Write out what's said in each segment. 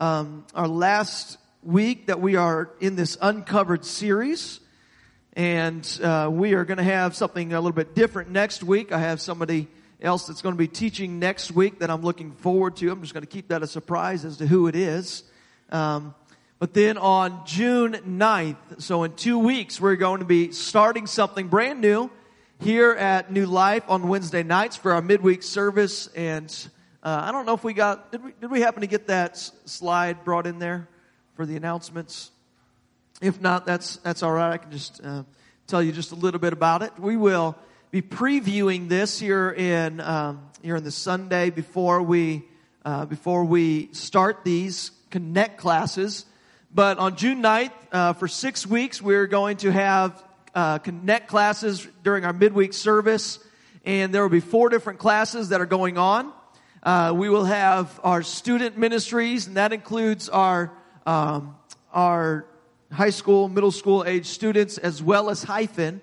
um, our last week that we are in this uncovered series. And uh, we are going to have something a little bit different next week. I have somebody else that's going to be teaching next week that I'm looking forward to. I'm just going to keep that a surprise as to who it is. Um, but then on June 9th, so in two weeks, we're going to be starting something brand new here at New Life on Wednesday nights for our midweek service. And uh, I don't know if we got, did we, did we happen to get that s- slide brought in there for the announcements? If not, that's, that's all right. I can just uh, tell you just a little bit about it. We will be previewing this here in, um, here in the Sunday before we, uh, before we start these connect classes. But on June 9th, uh, for six weeks, we're going to have uh, connect classes during our midweek service. And there will be four different classes that are going on. Uh, we will have our student ministries, and that includes our um, our high school, middle school age students, as well as hyphen,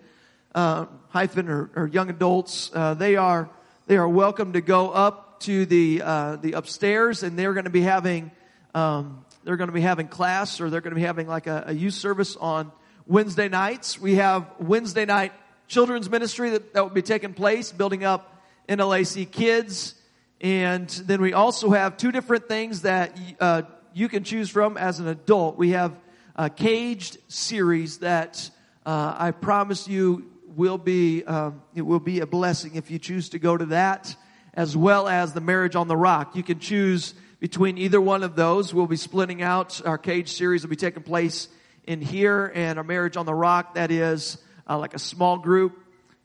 uh, hyphen or, or, young adults. Uh, they are they are welcome to go up to the uh, the upstairs, and they're going to be having um, they're going to be having class, or they're going to be having like a, a youth service on Wednesday nights. We have Wednesday night children's ministry that, that will be taking place, building up NLAC kids. And then we also have two different things that uh, you can choose from as an adult. We have a caged series that uh, I promise you will be um, it will be a blessing if you choose to go to that, as well as the marriage on the rock. You can choose between either one of those. We'll be splitting out. Our cage series will be taking place in here, and our marriage on the rock that is uh, like a small group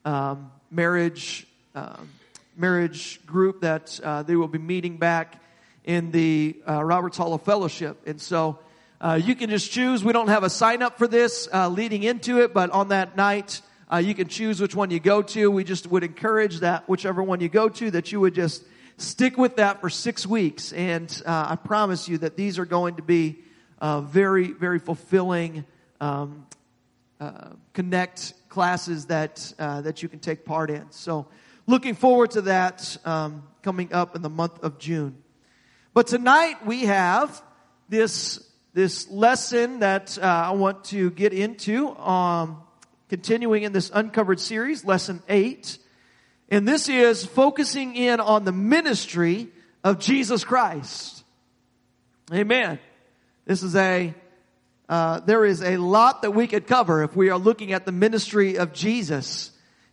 um, marriage. Um, marriage group that uh, they will be meeting back in the uh, Roberts Hall of Fellowship. And so uh, you can just choose. We don't have a sign up for this uh, leading into it, but on that night, uh, you can choose which one you go to. We just would encourage that whichever one you go to, that you would just stick with that for six weeks. And uh, I promise you that these are going to be very, very fulfilling um, connect classes that that you can take part in. So looking forward to that um, coming up in the month of June. But tonight we have this this lesson that uh, I want to get into, um, continuing in this uncovered series, lesson eight, and this is focusing in on the ministry of Jesus Christ. Amen. This is a uh, there is a lot that we could cover if we are looking at the ministry of Jesus.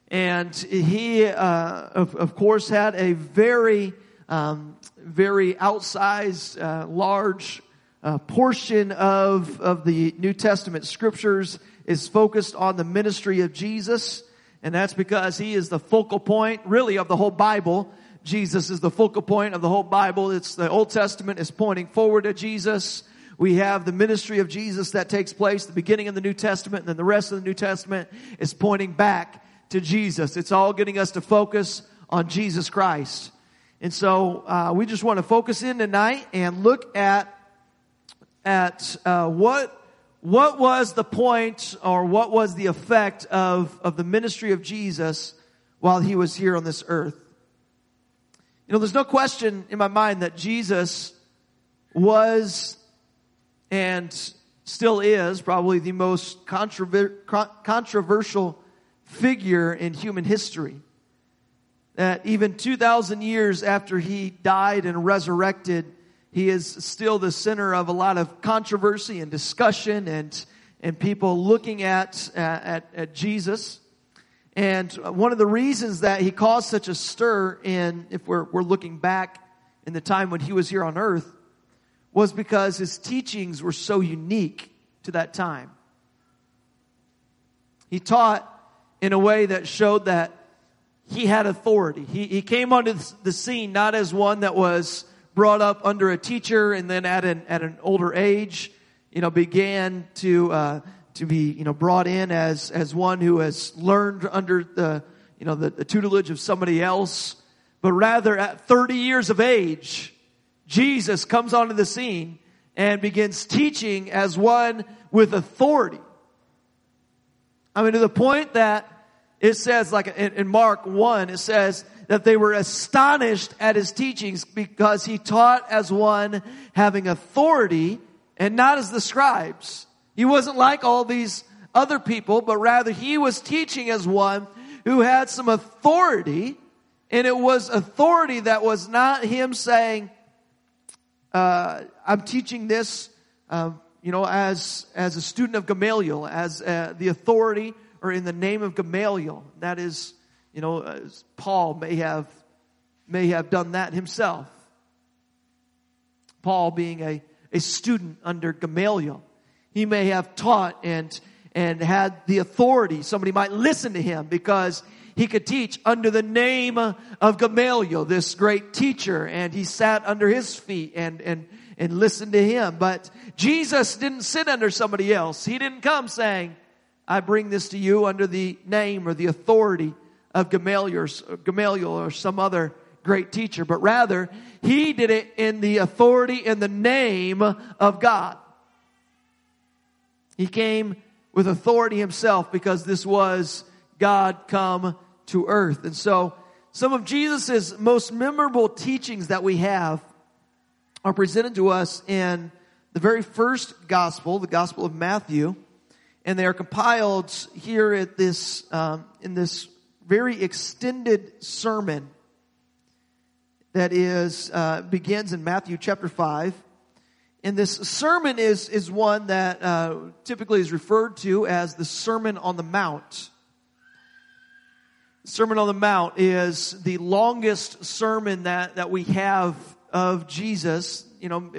And he, uh, of, of, course, had a very, um, very outsized, uh, large uh, portion of, of the New Testament scriptures is focused on the ministry of Jesus. And that's because he is the focal point, really, of the whole Bible. Jesus is the focal point of the whole Bible. It's the Old Testament is pointing forward to Jesus. We have the ministry of Jesus that takes place, the beginning of the New Testament, and then the rest of the New Testament is pointing back to Jesus. It's all getting us to focus on Jesus Christ. And so uh, we just want to focus in tonight and look at at uh, what what was the point or what was the effect of of the ministry of Jesus while he was here on this earth. You know, there's no question in my mind that Jesus was and still is probably the most controver- controversial figure in human history. That even 2,000 years after he died and resurrected, he is still the center of a lot of controversy and discussion and, and people looking at, at, at Jesus. And one of the reasons that he caused such a stir in, if we're, we're looking back in the time when he was here on earth, was because his teachings were so unique to that time. He taught in a way that showed that he had authority. He, he came onto the scene not as one that was brought up under a teacher and then at an, at an older age, you know, began to, uh, to be, you know, brought in as, as one who has learned under the, you know, the, the tutelage of somebody else. But rather at 30 years of age, Jesus comes onto the scene and begins teaching as one with authority. I mean, to the point that it says, like in, Mark 1, it says that they were astonished at his teachings because he taught as one having authority and not as the scribes. He wasn't like all these other people, but rather he was teaching as one who had some authority and it was authority that was not him saying, uh, I'm teaching this, uh, you know, as, as a student of Gamaliel, as uh, the authority or in the name of Gamaliel. That is, you know, Paul may have, may have done that himself. Paul being a, a student under Gamaliel. He may have taught and, and had the authority. Somebody might listen to him because he could teach under the name of Gamaliel, this great teacher, and he sat under his feet and, and, and listen to him. But Jesus didn't sit under somebody else. He didn't come saying, I bring this to you under the name or the authority of Gamaliel or, some other great teacher, but rather he did it in the authority in the name of God. He came with authority himself because this was God come to earth. And so some of Jesus' most memorable teachings that we have are presented to us in the very first gospel, the gospel of Matthew, and they are compiled here at this, um, in this very extended sermon that is, uh, begins in Matthew chapter 5. And this sermon is, is one that uh, typically is referred to as the Sermon on the Mount. Sermon on the Mount is the longest sermon that, that we have of Jesus, you know,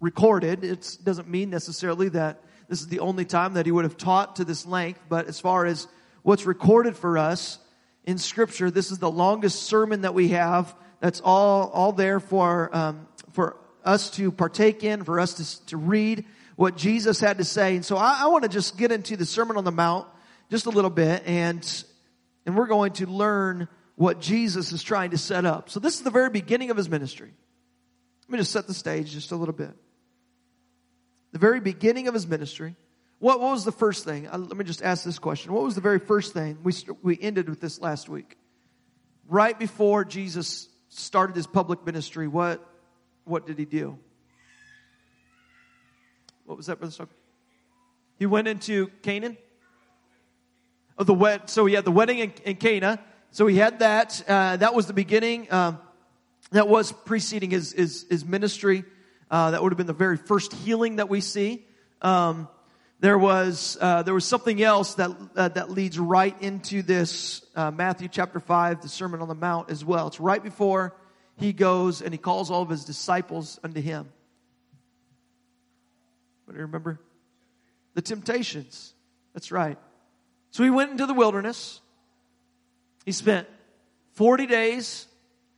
recorded. It doesn't mean necessarily that this is the only time that he would have taught to this length, but as far as what's recorded for us in scripture, this is the longest sermon that we have. That's all, all there for, um, for us to partake in, for us to, to read what Jesus had to say. And so I, I want to just get into the Sermon on the Mount just a little bit and and we're going to learn what Jesus is trying to set up. So this is the very beginning of his ministry. Let me just set the stage just a little bit. The very beginning of his ministry. What, what was the first thing? Uh, let me just ask this question. What was the very first thing? We, we ended with this last week. Right before Jesus started his public ministry, what, what did he do? What was that, Brother Stoker? He went into Canaan? of the wed. So he had the wedding in, in Cana. So he had that. Uh, that was the beginning. Um, that was preceding his his, his ministry. Uh, that would have been the very first healing that we see. Um, there was uh, there was something else that uh, that leads right into this uh, Matthew chapter five, the Sermon on the Mount as well. It's right before he goes and he calls all of his disciples unto him. What do you remember? The temptations. That's right. So he went into the wilderness. He spent 40 days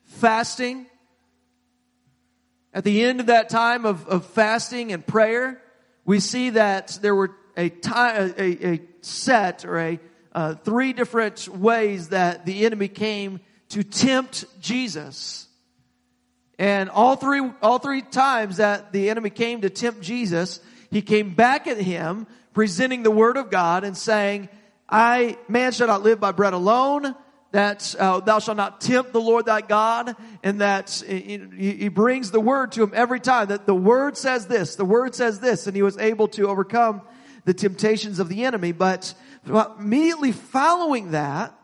fasting. At the end of that time of, of fasting and prayer, we see that there were a, time, a, a set or a uh, three different ways that the enemy came to tempt Jesus. And all three, all three times that the enemy came to tempt Jesus, he came back at him presenting the word of God and saying, I, man shall not live by bread alone, that uh, thou shalt not tempt the Lord thy God, and that he, he brings the word to him every time that the word says this, the word says this, and he was able to overcome the temptations of the enemy. But immediately following that,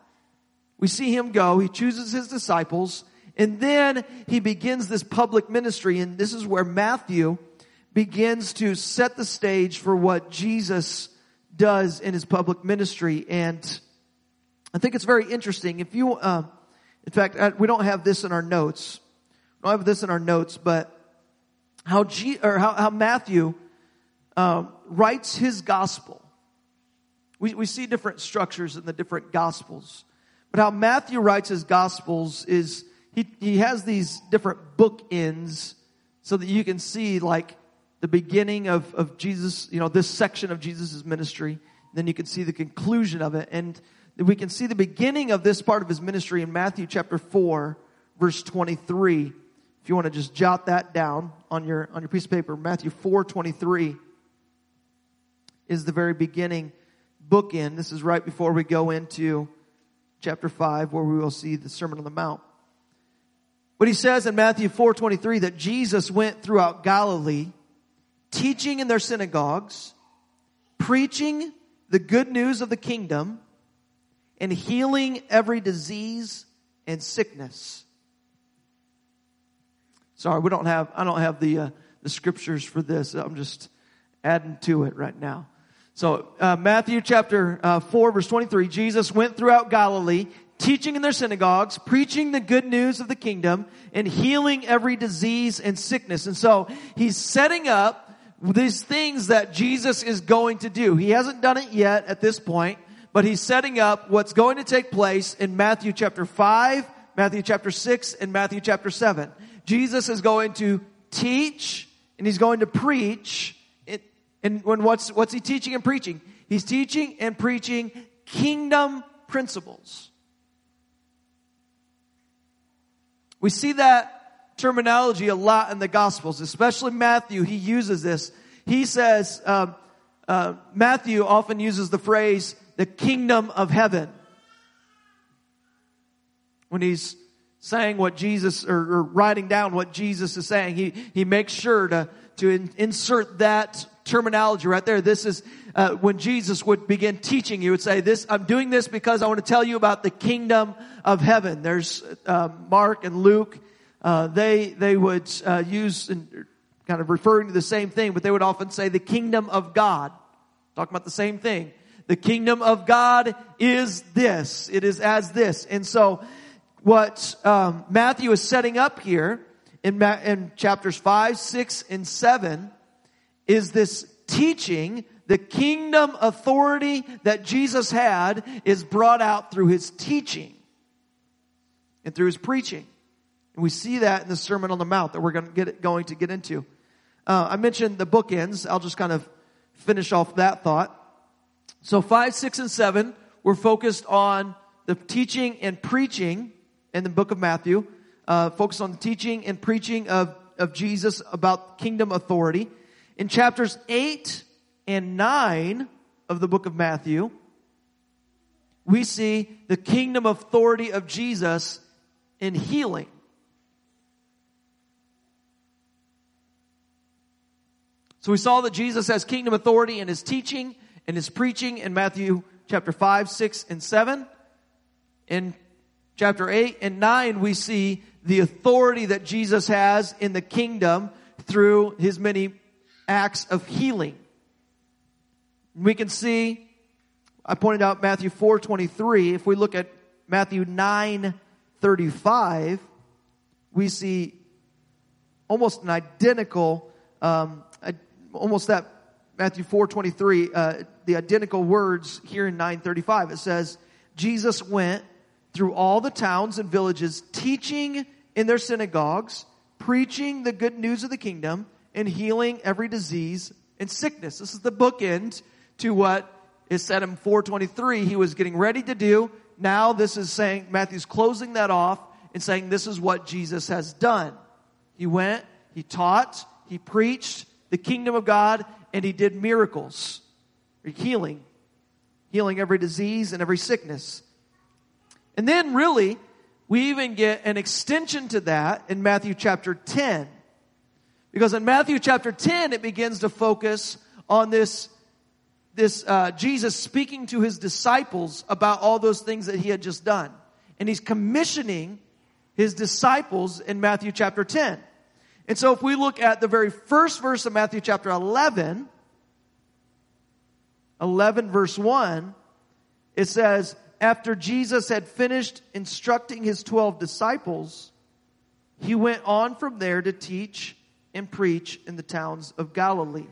we see him go, he chooses his disciples, and then he begins this public ministry, and this is where Matthew begins to set the stage for what Jesus does in his public ministry. And I think it's very interesting. If you, uh, in fact, uh, we don't have this in our notes. We don't have this in our notes, but how G, or how, how Matthew um, writes his gospel. We, we see different structures in the different gospels, but how Matthew writes his gospels is he, he has these different bookends so that you can see like the beginning of, of Jesus, you know, this section of Jesus' ministry. Then you can see the conclusion of it. And we can see the beginning of this part of his ministry in Matthew chapter 4, verse 23. If you want to just jot that down on your, on your piece of paper, Matthew 4, 23 is the very beginning bookend. This is right before we go into chapter 5, where we will see the Sermon on the Mount. But he says in Matthew 4:23 that Jesus went throughout Galilee, teaching in their synagogues, preaching the good news of the kingdom, and healing every disease and sickness. Sorry, we don't have I don't have the uh, the scriptures for this. I'm just adding to it right now. So uh, Matthew chapter uh, 4 verse 23, Jesus went throughout Galilee, teaching in their synagogues, preaching the good news of the kingdom, and healing every disease and sickness. And so he's setting up these things that Jesus is going to do. He hasn't done it yet at this point, but he's setting up what's going to take place in Matthew chapter 5, Matthew chapter 6, and Matthew chapter 7. Jesus is going to teach and he's going to preach. And when what's, what's he teaching and preaching? He's teaching and preaching kingdom principles. We see that terminology a lot in the Gospels, especially Matthew. He uses this. He says, um, uh, Matthew often uses the phrase, the kingdom of heaven. When he's saying what Jesus, or, or writing down what Jesus is saying, he, he makes sure to, to in, insert that terminology right there. This is uh, when Jesus would begin teaching. He would say, "This I'm doing this because I want to tell you about the kingdom of heaven." There's uh, Mark and Luke uh, they they would uh, use and kind of referring to the same thing, but they would often say the kingdom of God, talking about the same thing. The kingdom of God is this. It is as this. And so, what um, Matthew is setting up here in, Ma- in chapters five, six, and seven is this teaching. The kingdom authority that Jesus had is brought out through his teaching and through his preaching. And we see that in the Sermon on the Mount that we're going to get, going to get into. Uh, I mentioned the bookends. I'll just kind of finish off that thought. So five, six, and seven, we're focused on the teaching and preaching in the book of Matthew. Uh, focused on the teaching and preaching of, of Jesus about kingdom authority. In chapters eight and nine of the book of Matthew, we see the kingdom authority of Jesus in healing. So we saw that Jesus has kingdom authority in his teaching and his preaching in Matthew chapter 5, 6, and 7. In chapter 8 and 9, we see the authority that Jesus has in the kingdom through his many acts of healing. We can see, I pointed out Matthew 4, 23. If we look at Matthew 9, 35, we see almost an identical um, almost that Matthew 4:23, uh, the identical words here in 9:35. It says, "Jesus went through all the towns and villages, teaching in their synagogues, preaching the good news of the kingdom, and healing every disease and sickness." This is the bookend to what is said in 4:23. He was getting ready to do. Now this is saying Matthew's closing that off and saying this is what Jesus has done. He went, he taught, he preached, the kingdom of God and he did miracles, healing, healing every disease and every sickness. And then really, we even get an extension to that in Matthew chapter 10. Because in Matthew chapter 10, it begins to focus on this, this uh, Jesus speaking to his disciples about all those things that he had just done. And he's commissioning his disciples in Matthew chapter 10. And so if we look at the very first verse of Matthew chapter 11, 11 verse 1, it says, after Jesus had finished instructing his 12 disciples, he went on from there to teach and preach in the towns of Galilee.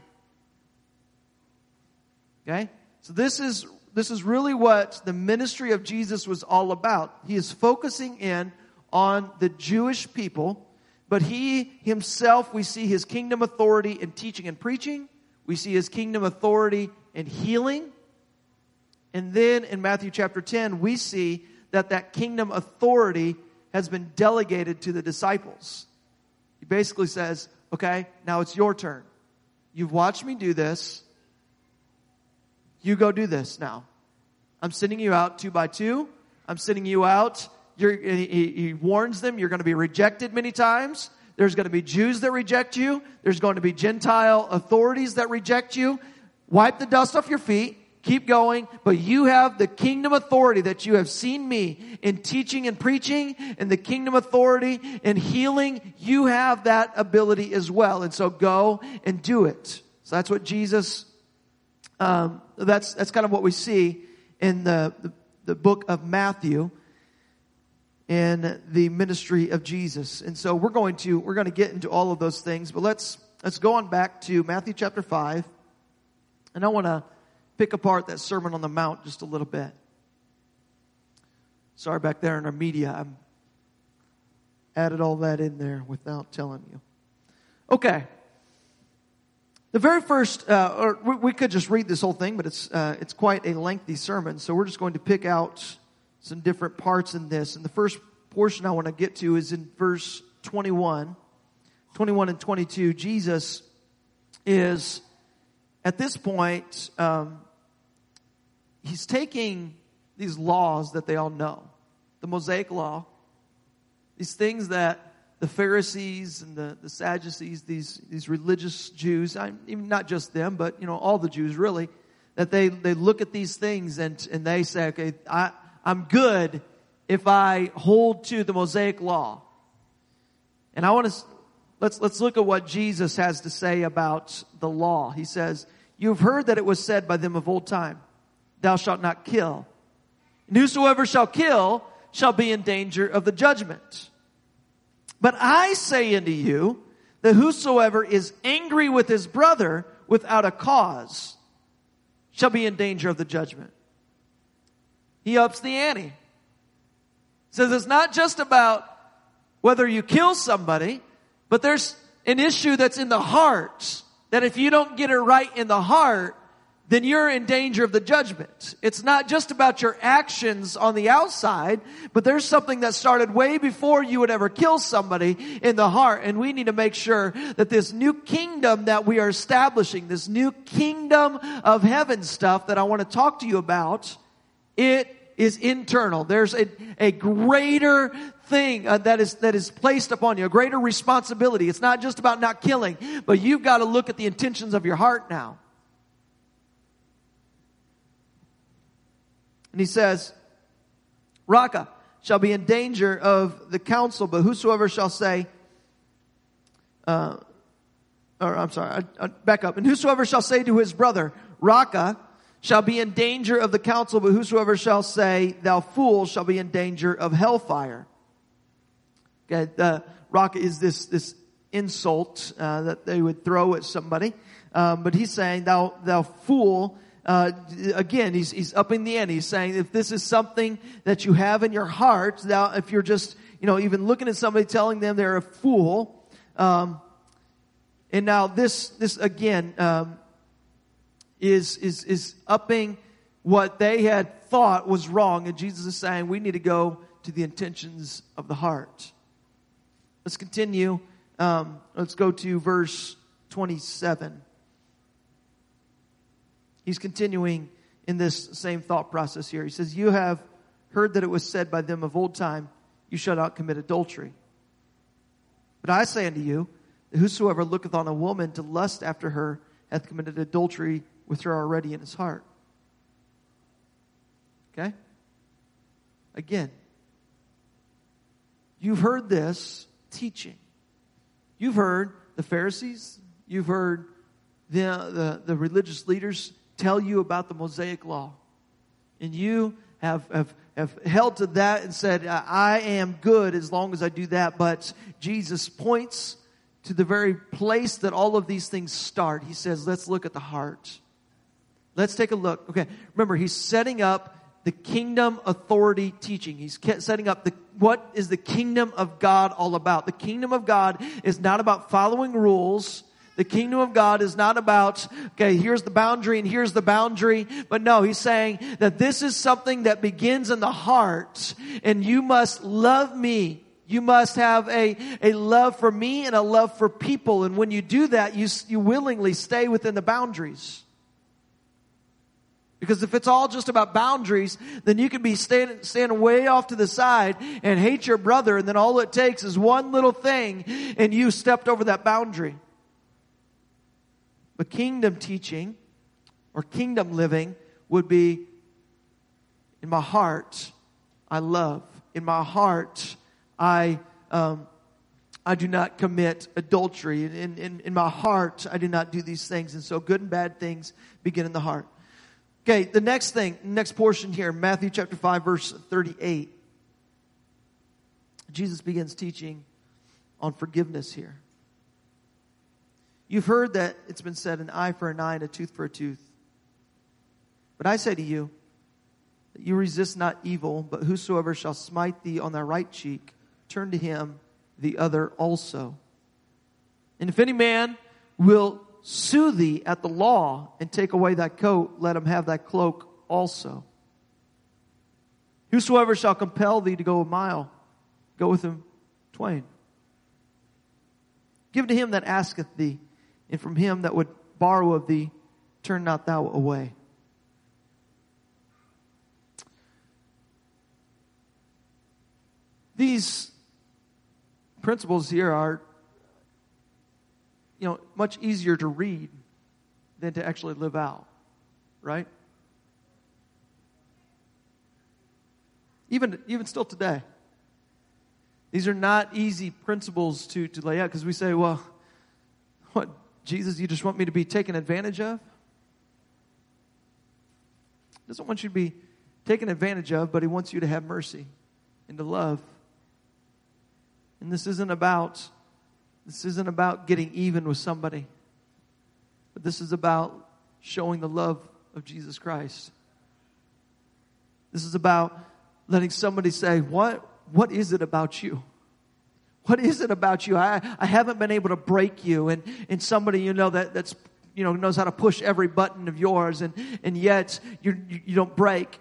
Okay? So this is, this is really what the ministry of Jesus was all about. He is focusing in on the Jewish people but he himself, we see his kingdom authority in teaching and preaching. We see his kingdom authority in healing. And then in Matthew chapter 10, we see that that kingdom authority has been delegated to the disciples. He basically says, okay, now it's your turn. You've watched me do this. You go do this now. I'm sending you out two by two. I'm sending you out he, he warns them, you're going to be rejected many times. There's going to be Jews that reject you. There's going to be Gentile authorities that reject you. Wipe the dust off your feet. Keep going. But you have the kingdom authority that you have seen me in teaching and preaching and the kingdom authority in healing. You have that ability as well. And so go and do it. So that's what Jesus, um, that's, that's kind of what we see in the, the, the book of Matthew in the ministry of Jesus. And so we're going to, we're going to get into all of those things, but let's, let's go on back to Matthew chapter 5. And I want to pick apart that Sermon on the Mount just a little bit. Sorry back there in our media, I added all that in there without telling you. Okay. The very first, uh, or we, we, could just read this whole thing, but it's, uh, it's quite a lengthy sermon, so we're just going to pick out some different parts in this. And the first portion I want to get to is in verse 21. 21 and 22, Jesus is, at this point, um, he's taking these laws that they all know. The Mosaic Law, these things that the Pharisees and the, the Sadducees, these, these religious Jews, I, even not just them, but you know, all the Jews really, that they, they look at these things and, and they say, okay, I, I'm good if I hold to the Mosaic law. And I want to, let's, let's look at what Jesus has to say about the law. He says, you've heard that it was said by them of old time, thou shalt not kill. And whosoever shall kill shall be in danger of the judgment. But I say unto you that whosoever is angry with his brother without a cause shall be in danger of the judgment he ups the ante. Says it's not just about whether you kill somebody, but there's an issue that's in the heart that if you don't get it right in the heart, then you're in danger of the judgment. It's not just about your actions on the outside, but there's something that started way before you would ever kill somebody in the heart. And we need to make sure that this new kingdom that we are establishing, this new kingdom of heaven stuff that I want to talk to you about, it is internal. There's a, a greater thing uh, that is that is placed upon you, a greater responsibility. It's not just about not killing, but you've got to look at the intentions of your heart now. And he says, Raca shall be in danger of the council, but whosoever shall say, uh, or I'm sorry, I, I back up. And whosoever shall say to his brother, Raca, shall be in danger of the council, but whosoever shall say, thou fool, shall be in danger of hellfire. Okay, the Raca is this, this insult, uh, that they would throw at somebody. Um, but he's saying, thou, thou fool, uh, again, he's, he's upping the end. He's saying, if this is something that you have in your heart, now, if you're just, you know, even looking at somebody telling them they're a fool, um, and now this, this again, um, is, is, is upping what they had thought was wrong. And Jesus is saying we need to go to the intentions of the heart. Let's continue. Um, let's go to verse 27. He's continuing in this same thought process here. He says, You have heard that it was said by them of old time, You shall not commit adultery. But I say unto you, that whosoever looketh on a woman to lust after her hath committed adultery with her already in his heart. Okay? Again, you've heard this teaching. You've heard the Pharisees, you've heard the, the, the religious leaders tell you about the Mosaic law. And you have, have, have held to that and said, I am good as long as I do that. But Jesus points to the very place that all of these things start. He says, let's look at the heart. Let's take a look. Okay. Remember, he's setting up the kingdom authority teaching. He's setting up the, what is the kingdom of God all about? The kingdom of God is not about following rules. The kingdom of God is not about, okay, here's the boundary and here's the boundary. But no, he's saying that this is something that begins in the heart and you must love me. You must have a, a love for me and a love for people. And when you do that, you, you willingly stay within the boundaries. Because if it's all just about boundaries, then you can be standing, way off to the side and hate your brother, and then all it takes is one little thing, and you stepped over that boundary. But kingdom teaching or kingdom living would be in my heart, I love. In my heart, I, um, I do not commit adultery. In, in, in my heart, I do not do these things. And so good and bad things begin in the heart. Okay, the next thing, next portion here, Matthew chapter 5, verse 38. Jesus begins teaching on forgiveness here. You've heard that it's been said an eye for an eye and a tooth for a tooth. But I say to you, that you resist not evil, but whosoever shall smite thee on thy right cheek, turn to him the other also. And if any man will sue thee at the law and take away thy coat, let him have that cloak also. Whosoever shall compel thee to go a mile, go with him twain. Give to him that asketh thee, and from him that would borrow of thee, turn not thou away. These principles here are you know, much easier to read than to actually live out, right? Even, even still today. These are not easy principles to, to lay out because we say, well, what, Jesus, you just want me to be taken advantage of? He doesn't want you to be taken advantage of, but he wants you to have mercy and to love. And this isn't about this isn't about getting even with somebody, but this is about showing the love of Jesus Christ. This is about letting somebody say, What, what is it about you? What is it about you? I, I haven't been able to break you. And, and somebody, you know, that, that's, you know, knows how to push every button of yours and, and yet you you don't break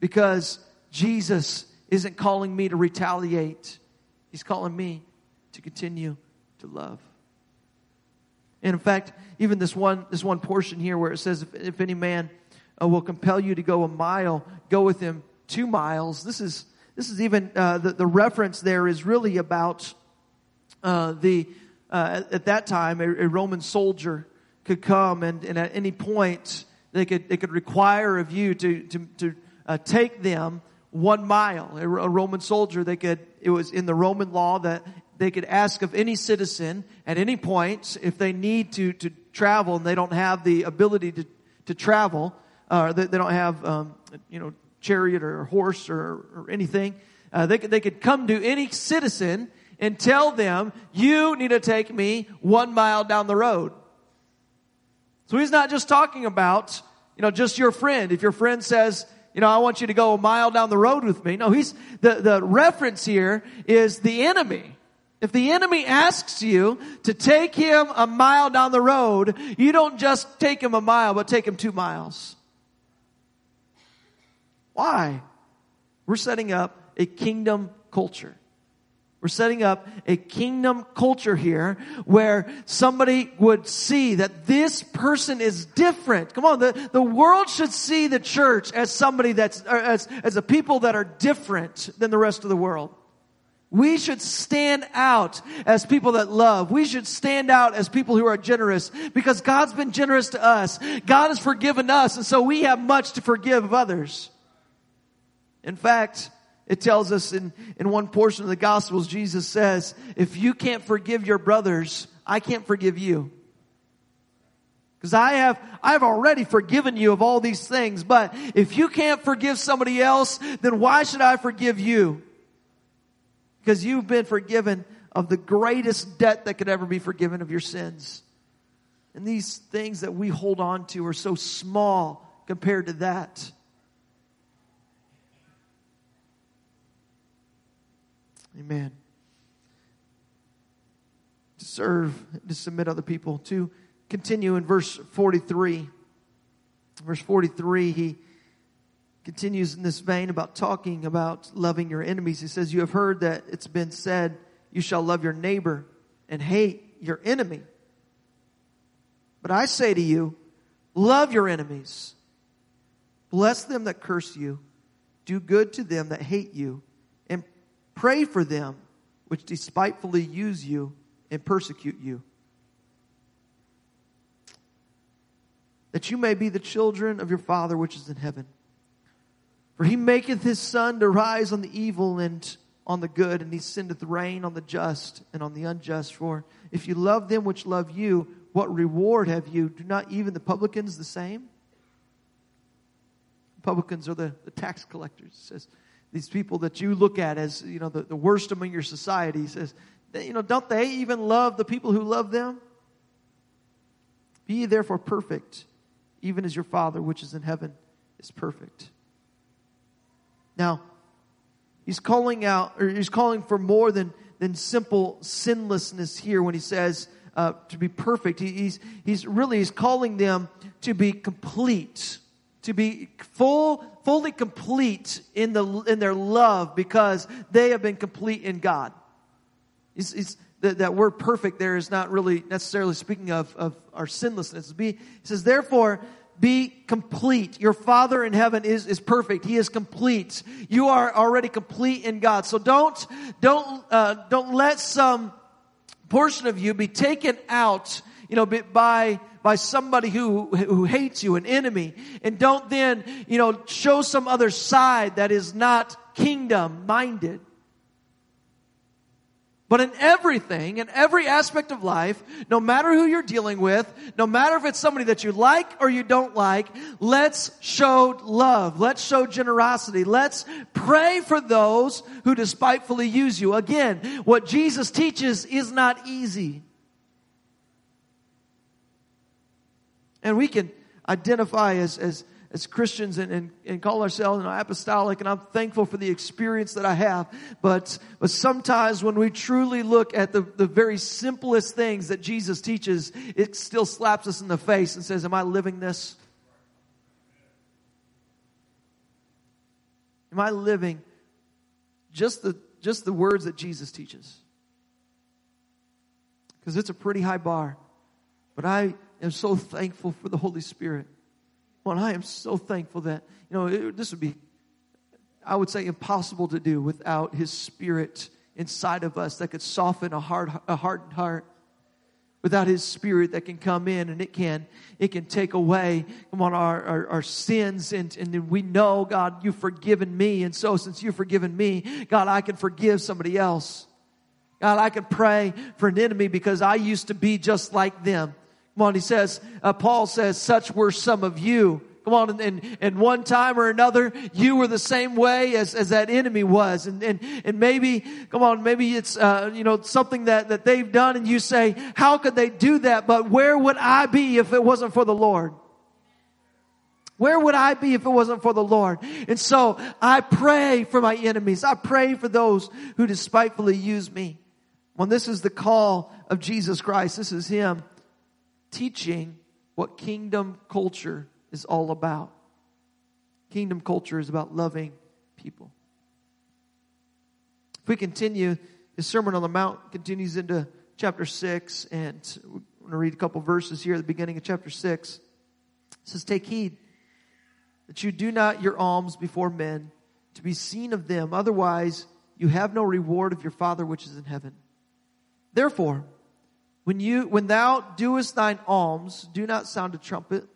because Jesus isn't calling me to retaliate. He's calling me to continue to love. And in fact, even this one, this one portion here where it says, if, if any man uh, will compel you to go a mile, go with him two miles. This is, this is even, uh, the, the reference there is really about uh, the, uh, at that time, a, a, Roman soldier could come and, and at any point they could, they could require of you to, to, to uh, take them one mile. A, a Roman soldier, they could, it was in the Roman law that they could ask of any citizen at any point if they need to, to travel and they don't have the ability to, to travel, or they, they don't have, um, you know, chariot or horse or, or anything. Uh, they could, they could come to any citizen and tell them, you need to take me one mile down the road. So he's not just talking about, you know, just your friend. If your friend says, you know, I want you to go a mile down the road with me. No, he's, the, the reference here is the enemy. If the enemy asks you to take him a mile down the road, you don't just take him a mile, but take him two miles. Why? We're setting up a kingdom culture. We're setting up a kingdom culture here where somebody would see that this person is different. Come on, the, the world should see the church as somebody that's, as, as a people that are different than the rest of the world. We should stand out as people that love. We should stand out as people who are generous because God's been generous to us. God has forgiven us and so we have much to forgive of others. In fact, it tells us in, in one portion of the Gospels, Jesus says, if you can't forgive your brothers, I can't forgive you. Because I have, I have already forgiven you of all these things, but if you can't forgive somebody else, then why should I forgive you? Because you've been forgiven of the greatest debt that could ever be forgiven of your sins. And these things that we hold on to are so small compared to that. Amen. To serve, to submit other people. To continue in verse 43. Verse 43, he continues in this vein about talking about loving your enemies. He says, You have heard that it's been said, You shall love your neighbor and hate your enemy. But I say to you, love your enemies Bless them that curse you, do good to them that hate you, and pray for them which despitefully use you and persecute you. That you may be the children of your Father which is in heaven. For he maketh his sun to rise on the evil and on the good, and he sendeth rain on the just and on the unjust. For if you love them which love you, what reward have you? Do not even the publicans the same? Publicans are the, the tax collectors. It says these people that you look at as you know the, the worst among your society. Says, you know, don't they even love the people who love them? Be therefore perfect, even as your Father which is in heaven is perfect. Now, he's calling out, or he's calling for more than, than simple sinlessness here when he says uh, to be perfect. He, he's, he's really, he's calling them to be complete, to be full, fully complete in, the, in their love because they have been complete in God. He's, that, that word perfect there is not really necessarily speaking of, of our sinlessness. Be, he says, therefore, be complete. Your Father in heaven is, is perfect. He is complete. You are already complete in God. So don't, don't, uh, don't let some portion of you be taken out, you know, by, by somebody who, who hates you, an enemy. And don't then, you know, show some other side that is not kingdom minded. But in everything, in every aspect of life, no matter who you're dealing with, no matter if it's somebody that you like or you don't like, let's show love. Let's show generosity. Let's pray for those who despitefully use you. Again, what Jesus teaches is not easy. And we can identify as, as as Christians and, and, and call ourselves you know, apostolic, and I'm thankful for the experience that I have. But, but sometimes when we truly look at the, the very simplest things that Jesus teaches, it still slaps us in the face and says, Am I living this? Am I living just the, just the words that Jesus teaches? Because it's a pretty high bar. But I am so thankful for the Holy Spirit well, I am so thankful that, you know, it, this would be, I would say, impossible to do without His Spirit inside of us that could soften a hard, a hardened heart. Without His Spirit that can come in and it can, it can take away, come on, our, our, our sins and, and we know, God, you've forgiven me. And so since you've forgiven me, God, I can forgive somebody else. God, I can pray for an enemy because I used to be just like them. Come on, he says, uh, Paul says, such were some of you. Come on, and, and, one time or another, you were the same way as, as that enemy was. And, and, and maybe, come on, maybe it's, uh, you know, something that, that they've done and you say, how could they do that? But where would I be if it wasn't for the Lord? Where would I be if it wasn't for the Lord? And so I pray for my enemies. I pray for those who despitefully use me. When this is the call of Jesus Christ, this is Him teaching what kingdom culture is all about. Kingdom culture is about loving people. If we continue, his Sermon on the Mount continues into chapter 6, and we're going to read a couple verses here at the beginning of chapter 6. It says, Take heed that you do not your alms before men to be seen of them, otherwise you have no reward of your Father which is in heaven. Therefore, when you, when thou doest thine alms, do not sound a trumpet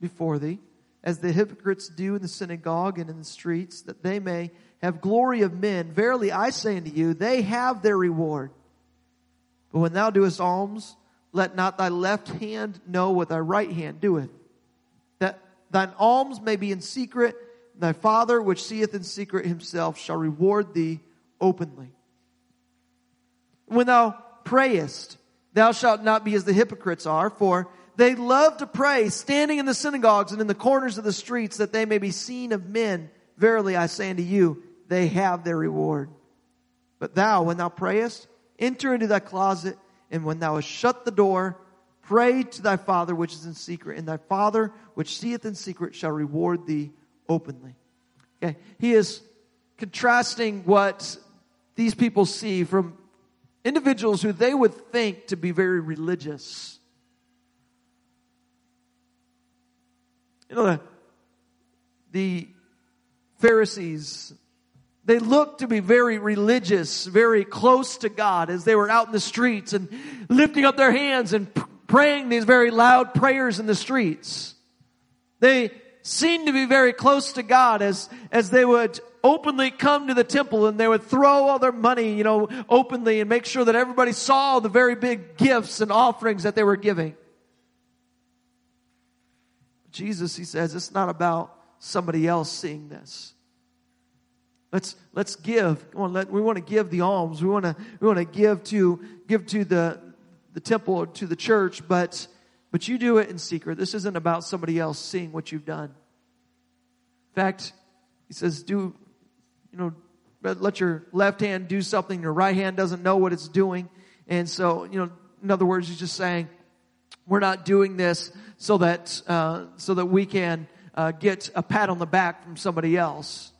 before thee, as the hypocrites do in the synagogue and in the streets, that they may have glory of men. Verily I say unto you, they have their reward. But when thou doest alms, let not thy left hand know what thy right hand doeth. That thine alms may be in secret, thy Father which seeth in secret himself shall reward thee openly. When thou prayest, Thou shalt not be as the hypocrites are, for they love to pray, standing in the synagogues and in the corners of the streets, that they may be seen of men. Verily I say unto you, they have their reward. But thou, when thou prayest, enter into thy closet, and when thou hast shut the door, pray to thy Father which is in secret, and thy Father which seeth in secret shall reward thee openly. Okay, he is contrasting what these people see from individuals who they would think to be very religious. You know, the, the Pharisees, they looked to be very religious, very close to God as they were out in the streets and lifting up their hands and praying these very loud prayers in the streets. They seemed to be very close to God as, as they would openly come to the temple and they would throw all their money, you know, openly and make sure that everybody saw the very big gifts and offerings that they were giving. Jesus, he says, it's not about somebody else seeing this. Let's let's give. On, let, we want to give the alms. We want to we want to give to give to the the temple or to the church, but but you do it in secret. This isn't about somebody else seeing what you've done. In fact, he says, do you know, let your left hand do something, your right hand doesn't know what it's doing. And so, you know, in other words, he's just saying, we're not doing this so that, uh, so that we can uh, get a pat on the back from somebody else.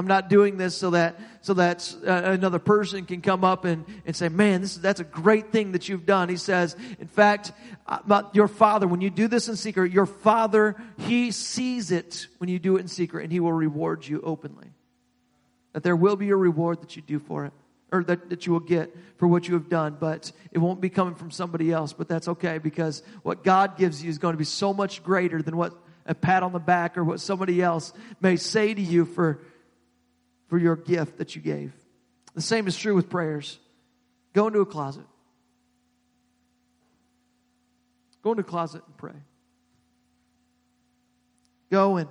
I'm not doing this so that so that uh, another person can come up and, and say, "Man, this is, that's a great thing that you've done." He says, "In fact, uh, your father, when you do this in secret, your father he sees it when you do it in secret, and he will reward you openly." That there will be a reward that you do for it, or that, that you will get for what you have done, but it won't be coming from somebody else. But that's okay because what God gives you is going to be so much greater than what a pat on the back or what somebody else may say to you for, for your gift that you gave. The same is true with prayers. Go into a closet. Go into a closet and pray. Go and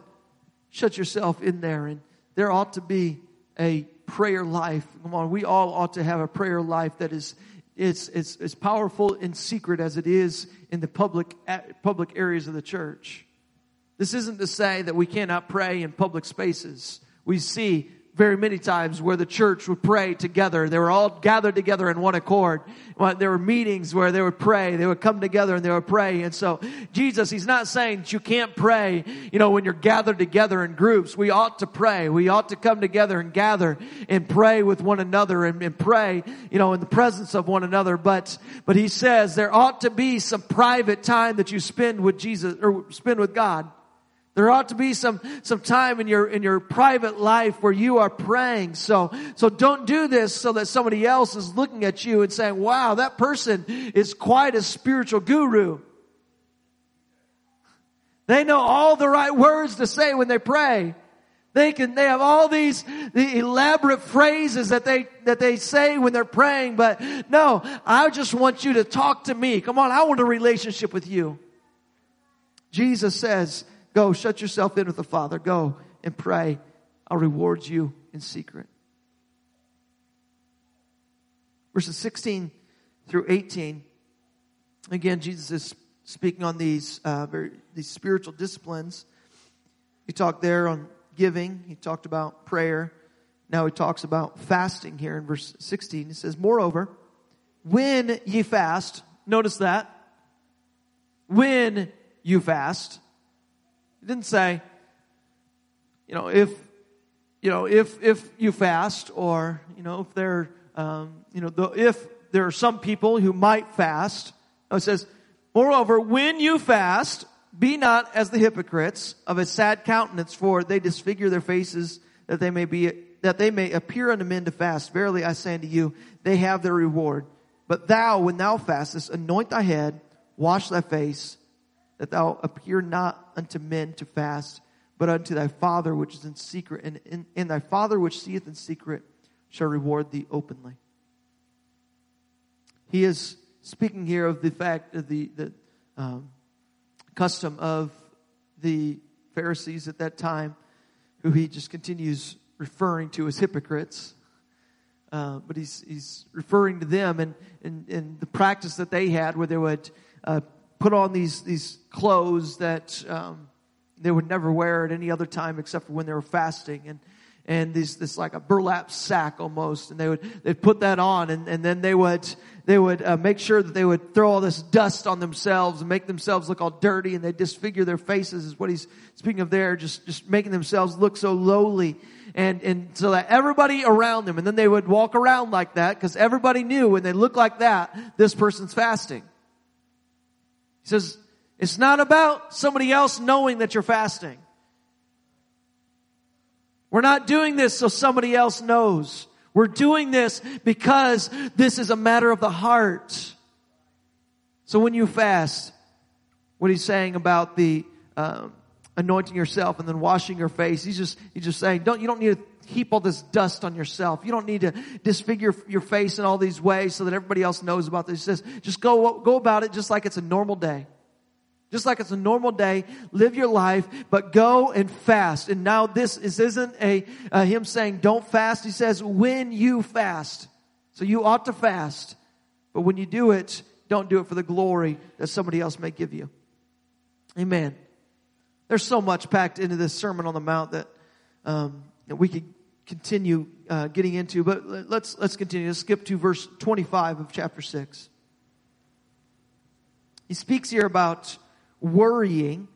shut yourself in there, and there ought to be a prayer life. Come on, we all ought to have a prayer life that is it's, it's as powerful in secret as it is in the public public areas of the church. This isn't to say that we cannot pray in public spaces. We see very many times where the church would pray together. They were all gathered together in one accord. There were meetings where they would pray. They would come together and they would pray. And so Jesus, He's not saying that you can't pray, you know, when you're gathered together in groups. We ought to pray. We ought to come together and gather and pray with one another and, and pray, you know, in the presence of one another. But, but He says there ought to be some private time that you spend with Jesus or spend with God. There ought to be some, some time in your, in your private life where you are praying. So, so don't do this so that somebody else is looking at you and saying, wow, that person is quite a spiritual guru. They know all the right words to say when they pray. They can, they have all these the elaborate phrases that they, that they say when they're praying, but no, I just want you to talk to me. Come on, I want a relationship with you. Jesus says, Go, shut yourself in with the Father. Go and pray. I'll reward you in secret. Verses 16 through 18. Again, Jesus is speaking on these, uh, very, these spiritual disciplines. He talked there on giving. He talked about prayer. Now he talks about fasting here in verse 16. He says, Moreover, when ye fast, notice that. When you fast, he didn't say, you know, if, you know, if, if you fast or, you know, if there, um, you know, the, if there are some people who might fast. No, it says, moreover, when you fast, be not as the hypocrites of a sad countenance, for they disfigure their faces that they may be, that they may appear unto men to fast. Verily I say unto you, they have their reward. But thou, when thou fastest, anoint thy head, wash thy face, that thou appear not unto men to fast, but unto thy Father which is in secret, and, in, and thy Father which seeth in secret shall reward thee openly. He is speaking here of the fact of the, the um, custom of the Pharisees at that time, who he just continues referring to as hypocrites. Uh, but he's, he's referring to them and, and, and the practice that they had where they would uh, put on these, these clothes that um, they would never wear at any other time except for when they were fasting. And, and these, this like a burlap sack almost. And they would, they'd put that on and, and then they would, they would uh, make sure that they would throw all this dust on themselves and make themselves look all dirty and they disfigure their faces is what he's speaking of there, just, just making themselves look so lowly. And, and so that everybody around them, and then they would walk around like that because everybody knew when they looked like that, this person's fasting. Says, it's not about somebody else knowing that you're fasting. We're not doing this so somebody else knows. We're doing this because this is a matter of the heart. So when you fast, what he's saying about the um, anointing yourself and then washing your face, he's just he's just saying, don't you don't need to heap all this dust on yourself. You don't need to disfigure your face in all these ways so that everybody else knows about this. Just go go about it just like it's a normal day. Just like it's a normal day, live your life, but go and fast. And now this, this isn't a, him saying don't fast. He says when you fast. So you ought to fast. But when you do it, don't do it for the glory that somebody else may give you. Amen. There's so much packed into this Sermon on the Mount that, um, that we could continue uh, getting into, but let's let's continue. Let's skip to verse 25 of chapter 6. He speaks here about worrying.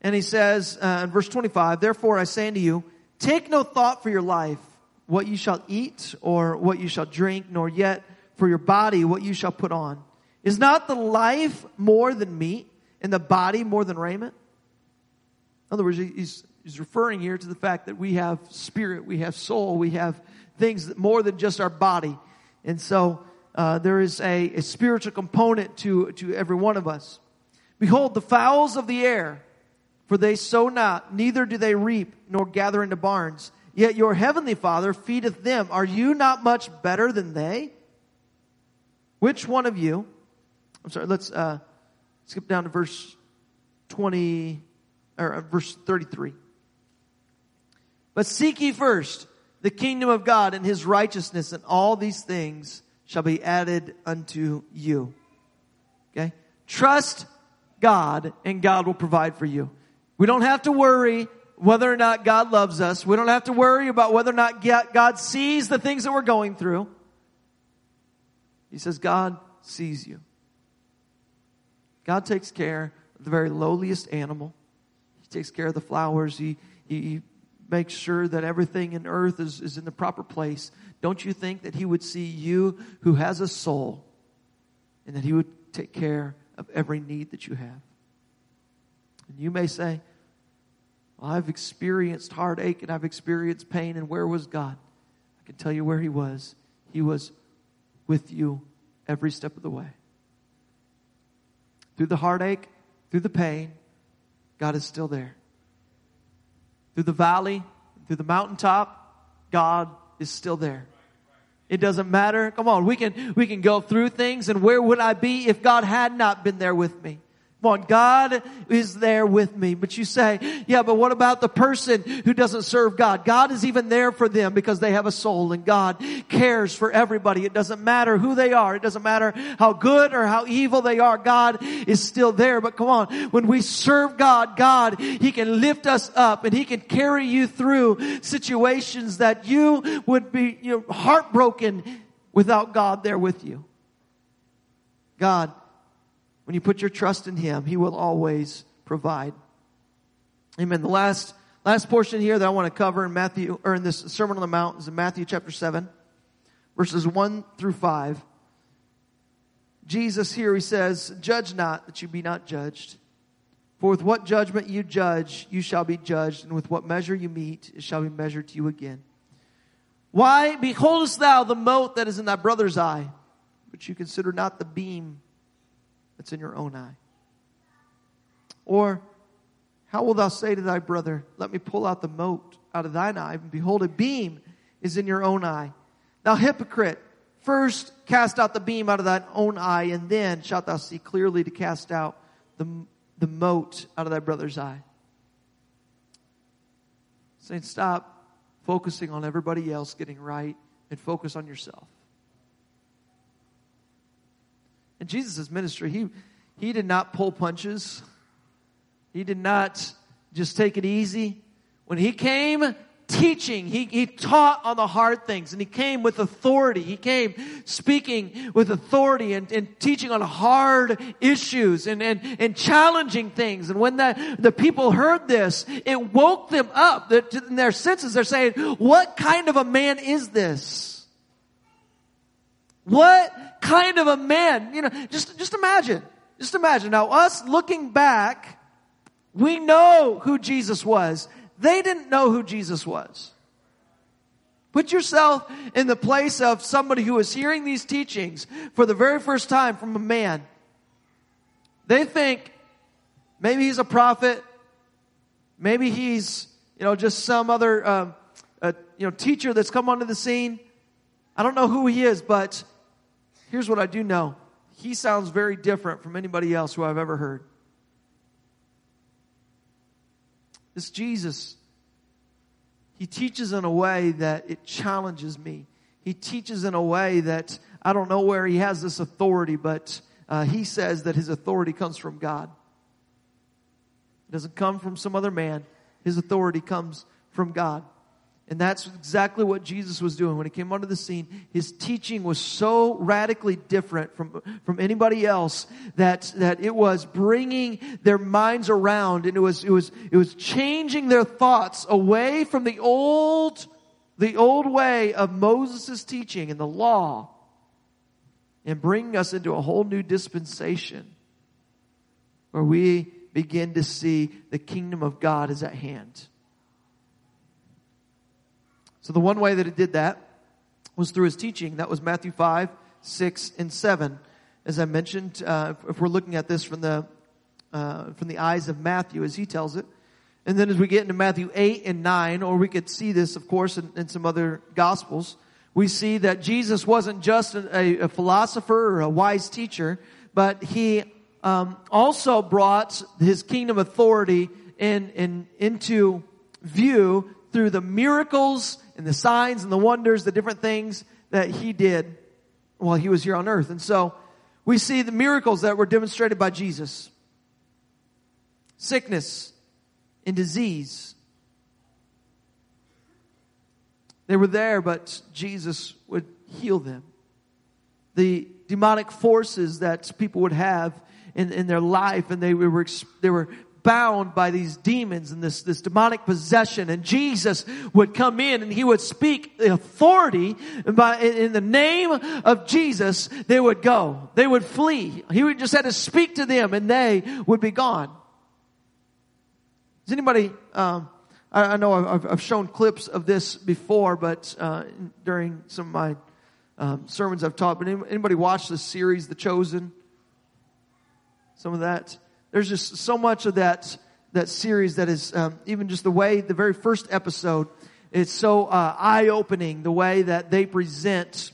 And he says uh, in verse 25, Therefore I say unto you, take no thought for your life, what you shall eat or what you shall drink, nor yet for your body what you shall put on. Is not the life more than meat and the body more than raiment? In other words, he's, he's referring here to the fact that we have spirit, we have soul, we have things that more than just our body. And so uh, there is a, a spiritual component to, to every one of us. Behold, the fowls of the air, for they sow not, neither do they reap, nor gather into barns. Yet your heavenly Father feedeth them. Are you not much better than they? Which one of you, I'm sorry, let's uh, skip down to verse 20, or uh, verse 33. But seek ye first the kingdom of God and his righteousness, and all these things shall be added unto you. Okay? Trust God and God will provide for you. We don't have to worry whether or not God loves us. We don't have to worry about whether or not God sees the things that we're going through. He says, God sees you. God takes care of the very lowliest animal. He takes care of the flowers. He, he makes sure that everything in earth is, is in the proper place. Don't you think that He would see you who has a soul and that He would take care of every need that you have. And you may say, well, I've experienced heartache and I've experienced pain, and where was God? I can tell you where He was. He was with you every step of the way. Through the heartache, through the pain, God is still there. Through the valley, through the mountaintop, God is still there. It doesn't matter. Come on, we can, we can go through things and where would I be if God had not been there with me? On, God is there with me. But you say, yeah, but what about the person who doesn't serve God? God is even there for them because they have a soul and God cares for everybody. It doesn't matter who they are. It doesn't matter how good or how evil they are. God is still there. But come on, when we serve God, God, He can lift us up and He can carry you through situations that you would be you know, heartbroken without God there with you. God when you put your trust in Him, He will always provide. Amen. The last, last portion here that I want to cover in Matthew, or in this Sermon on the Mount is in Matthew chapter 7, verses 1 through 5. Jesus here, he says, Judge not that you be not judged. For with what judgment you judge, you shall be judged, and with what measure you meet, it shall be measured to you again. Why beholdest thou the mote that is in thy brother's eye, but you consider not the beam that's in your own eye? Or, how wilt thou say to thy brother, Let me pull out the mote out of thine eye, and behold, a beam is in your own eye? Thou hypocrite, first cast out the beam out of thine own eye, and then shalt thou see clearly to cast out the, the mote out of thy brother's eye. Saying, stop focusing on everybody else getting right and focus on yourself. In Jesus' ministry, he, he did not pull punches. He did not just take it easy. When he came teaching, he, he taught on the hard things and he came with authority. He came speaking with authority and, and teaching on hard issues and, and, and challenging things. And when the, the people heard this, it woke them up in their senses. They're saying, what kind of a man is this? What kind of a man? You know, just, just imagine. Just imagine. Now us looking back, we know who Jesus was. They didn't know who Jesus was. Put yourself in the place of somebody who is hearing these teachings for the very first time from a man. They think maybe he's a prophet, maybe he's, you know, just some other, uh, you know, teacher that's come onto the scene. I don't know who he is, but here's what I do know. He sounds very different from anybody else who I've ever heard. This Jesus he teaches in a way that it challenges me. He teaches in a way that I don't know where he has this authority, but uh, he says that his authority comes from God. It doesn't come from some other man. His authority comes from God. And that's exactly what Jesus was doing when he came onto the scene. His teaching was so radically different from, from anybody else that, that it was bringing their minds around and it was, it was, it was changing their thoughts away from the old, the old way of Moses' teaching and the law and bringing us into a whole new dispensation where we begin to see the kingdom of God is at hand. So the one way that it did that was through his teaching. That was Matthew 5, 6, and 7. As I mentioned, uh, if we're looking at this from the, uh, from the eyes of Matthew as he tells it. And then as we get into Matthew 8 and 9, or we could see this, of course, in, in some other gospels, we see that Jesus wasn't just a, a philosopher or a wise teacher, but he um, also brought his kingdom authority in, in, into view through the miracles and the signs and the wonders, the different things that he did while he was here on earth. And so we see the miracles that were demonstrated by Jesus. Sickness and disease. They were there, but Jesus would heal them. The demonic forces that people would have in, in their life and they were, they were bound by these demons and this, this demonic possession. And Jesus would come in and he would speak the authority by, in the name of Jesus, they would go. They would flee. He would just had to speak to them and they would be gone. Does anybody, um, I, I, know I've, I've, shown clips of this before, but uh, during some of my um, sermons I've taught, but anybody watch the series, The Chosen? Some of that? There's just so much of that, that series that is, um, even just the way, the very first episode, it's so uh, eye-opening the way that they present,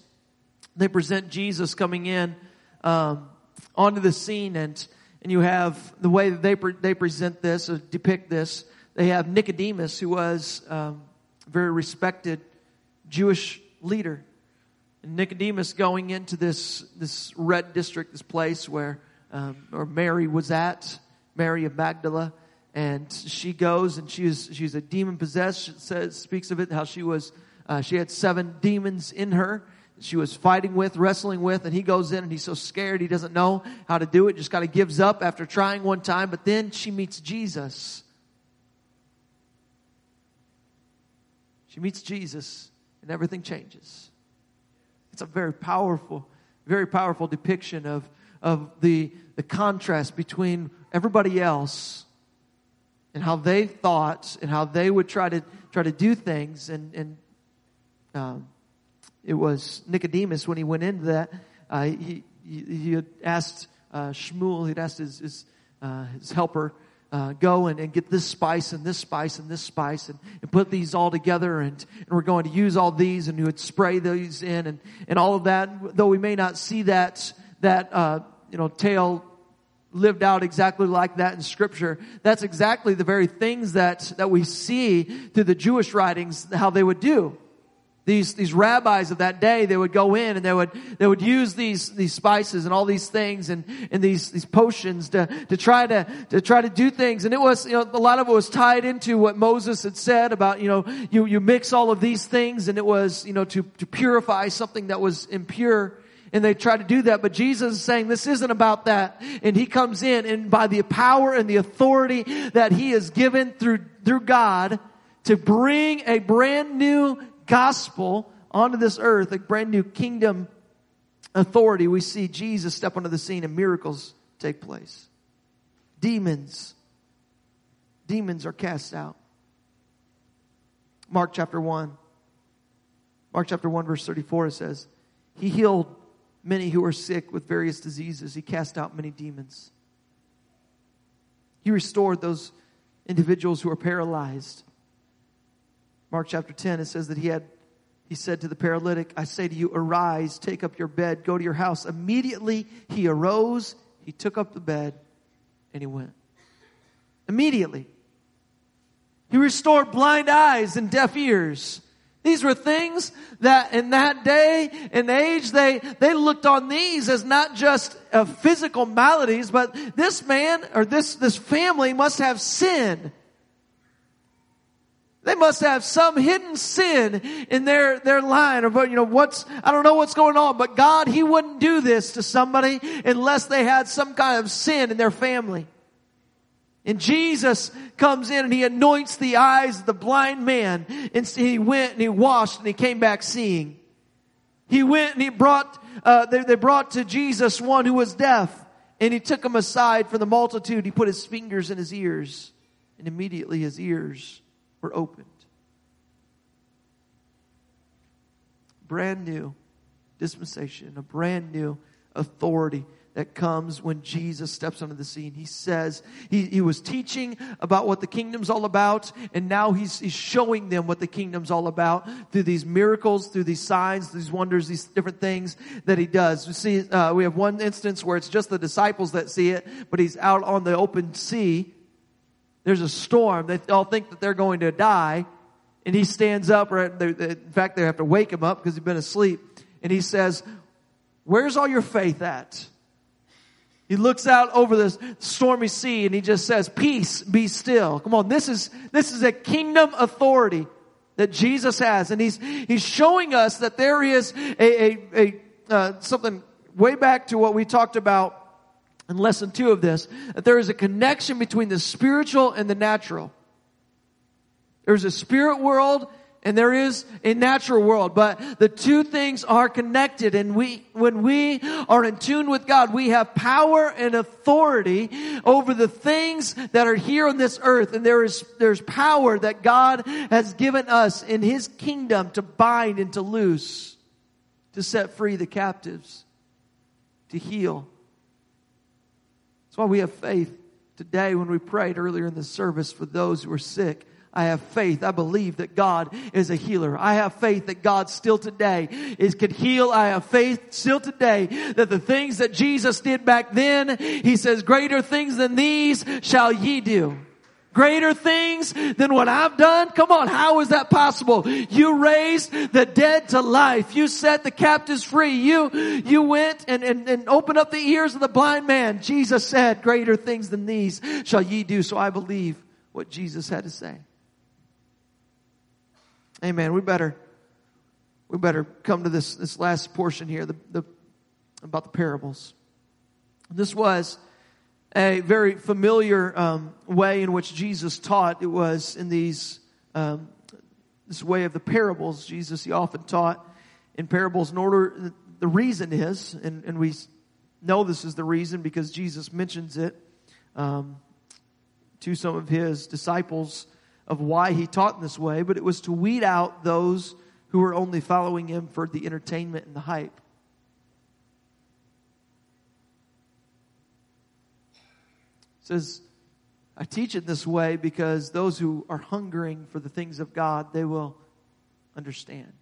they present Jesus coming in um, onto the scene, and and you have the way that they pre- they present this, or depict this. They have Nicodemus, who was um, a very respected Jewish leader, and Nicodemus going into this this red district, this place where um, or Mary was at, Mary of Magdala, and she goes and she's she's a demon possessed. Says speaks of it how she was uh, she had seven demons in her. She was fighting with, wrestling with, and he goes in and he's so scared he doesn't know how to do it. Just kind of gives up after trying one time. But then she meets Jesus. She meets Jesus, and everything changes. It's a very powerful, very powerful depiction of of the, the contrast between everybody else and how they thought and how they would try to try to do things. And and um, it was Nicodemus when he went into that uh, he, he, he had asked uh, Shmuel he'd asked his his, uh, his helper uh, go and, and get this spice and this spice and this spice and, and put these all together and, and we're going to use all these and he would spray these in and, and all of that. Though we may not see that that uh, you know, tale lived out exactly like that in scripture. That's exactly the very things that, that we see through the Jewish writings, how they would do. These, these rabbis of that day, they would go in and they would, they would use these, these spices and all these things and, and these, these potions to, to try to, to try to do things. And it was, you know, a lot of it was tied into what Moses had said about, you know, you, you mix all of these things and it was, you know, to, to purify something that was impure and they try to do that, but Jesus is saying this isn't about that. And he comes in and by the power and the authority that he is given through, through God to bring a brand new gospel onto this earth, a brand new kingdom authority, we see Jesus step onto the scene and miracles take place. Demons, demons are cast out. Mark chapter 1. Mark chapter 1, verse 34, it says, He healed many who were sick with various diseases. He cast out many demons. He restored those individuals who were paralyzed. Mark chapter 10, it says that he had, he said to the paralytic, I say to you, arise, take up your bed, go to your house. Immediately he arose, he took up the bed, and he went. Immediately. He restored blind eyes and deaf ears. These were things that in that day and age, they, they looked on these as not just uh, physical maladies, but this man or this, this family must have sin. They must have some hidden sin in their, their line or, you know, what's, I don't know what's going on, but God, He wouldn't do this to somebody unless they had some kind of sin in their family. And Jesus comes in and he anoints the eyes of the blind man. And he went and he washed and he came back seeing. He went and he brought, uh, they, they brought to Jesus one who was deaf. And he took him aside from the multitude. He put his fingers in his ears. And immediately his ears were opened. Brand new dispensation, a brand new authority that comes when Jesus steps onto the scene. He says, he, he was teaching about what the kingdom's all about, and now he's, he's showing them what the kingdom's all about through these miracles, through these signs, these wonders, these different things that he does. We see, uh, we have one instance where it's just the disciples that see it, but he's out on the open sea. There's a storm. They all think that they're going to die. And he stands up, in fact, they have to wake him up because he's been asleep. And he says, Where's all your faith at? He looks out over this stormy sea and he just says, peace, be still. Come on, this is, this is a kingdom authority that Jesus has. And he's, he's showing us that there is a, a, a uh, something way back to what we talked about in lesson two of this, that there is a connection between the spiritual and the natural. There's a spirit world and there is a natural world, but the two things are connected. And we, when we are in tune with God, we have power and authority over the things that are here on this earth. And there is, there's power that God has given us in His kingdom to bind and to loose, to set free the captives, to heal. That's why we have faith today when we prayed earlier in the service for those who are sick I have faith. I believe that God is a healer. I have faith that God still today is can heal. I have faith still today that the things that Jesus did back then, He says, greater things than these shall ye do. Greater things than what I've done? Come on, how is that possible? You raised the dead to life. You set the captives free. You, you went and, and, and opened up the ears of the blind man. Jesus said, greater things than these shall ye do. So I believe what Jesus had to say. Amen. We better, we better come to this, this last portion here, the, the, about the parables. This was a very familiar um, way in which Jesus taught. It was in these, um, this way of the parables. Jesus, he often taught in parables in order, the reason is, and, and we know this is the reason because Jesus mentions it um, to some of his disciples of why he taught in this way, but it was to weed out those who were only following him for the entertainment and the hype. It says, I teach it this way because those who are hungering for the things of God, they will understand.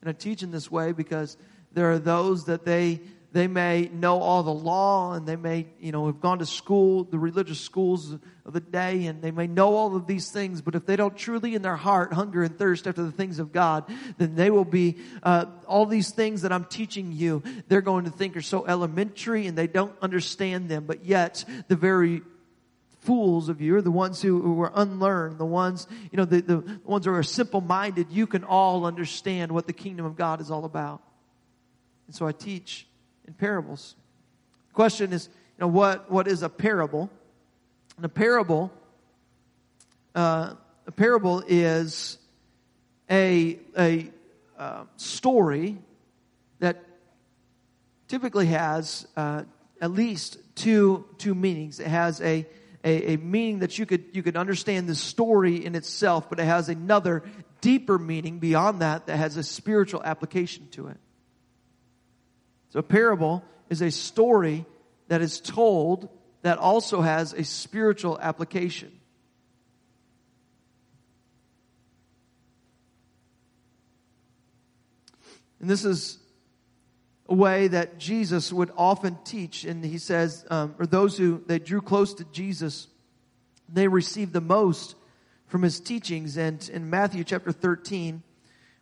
And I teach in this way because there are those that they they may know all the law and they may, you know, have gone to school, the religious schools of the day, and they may know all of these things, but if they don't truly in their heart hunger and thirst after the things of God, then they will be, uh, all these things that I'm teaching you, they're going to think are so elementary and they don't understand them, but yet the very fools of you are the ones who, who are unlearned, the ones, you know, the, the ones who are simple minded, you can all understand what the kingdom of God is all about. And so I teach in parables. The question is, you know, what, what is a parable? And a parable, uh, a parable is a, a uh, story that typically has uh, at least two, two meanings. It has a, a, a meaning that you could, you could understand the story in itself, but it has another deeper meaning beyond that that has a spiritual application to it. So a parable is a story that is told that also has a spiritual application. And this is a way that Jesus would often teach. And he says, um, or those who they drew close to Jesus, they received the most from his teachings. And in Matthew chapter 13,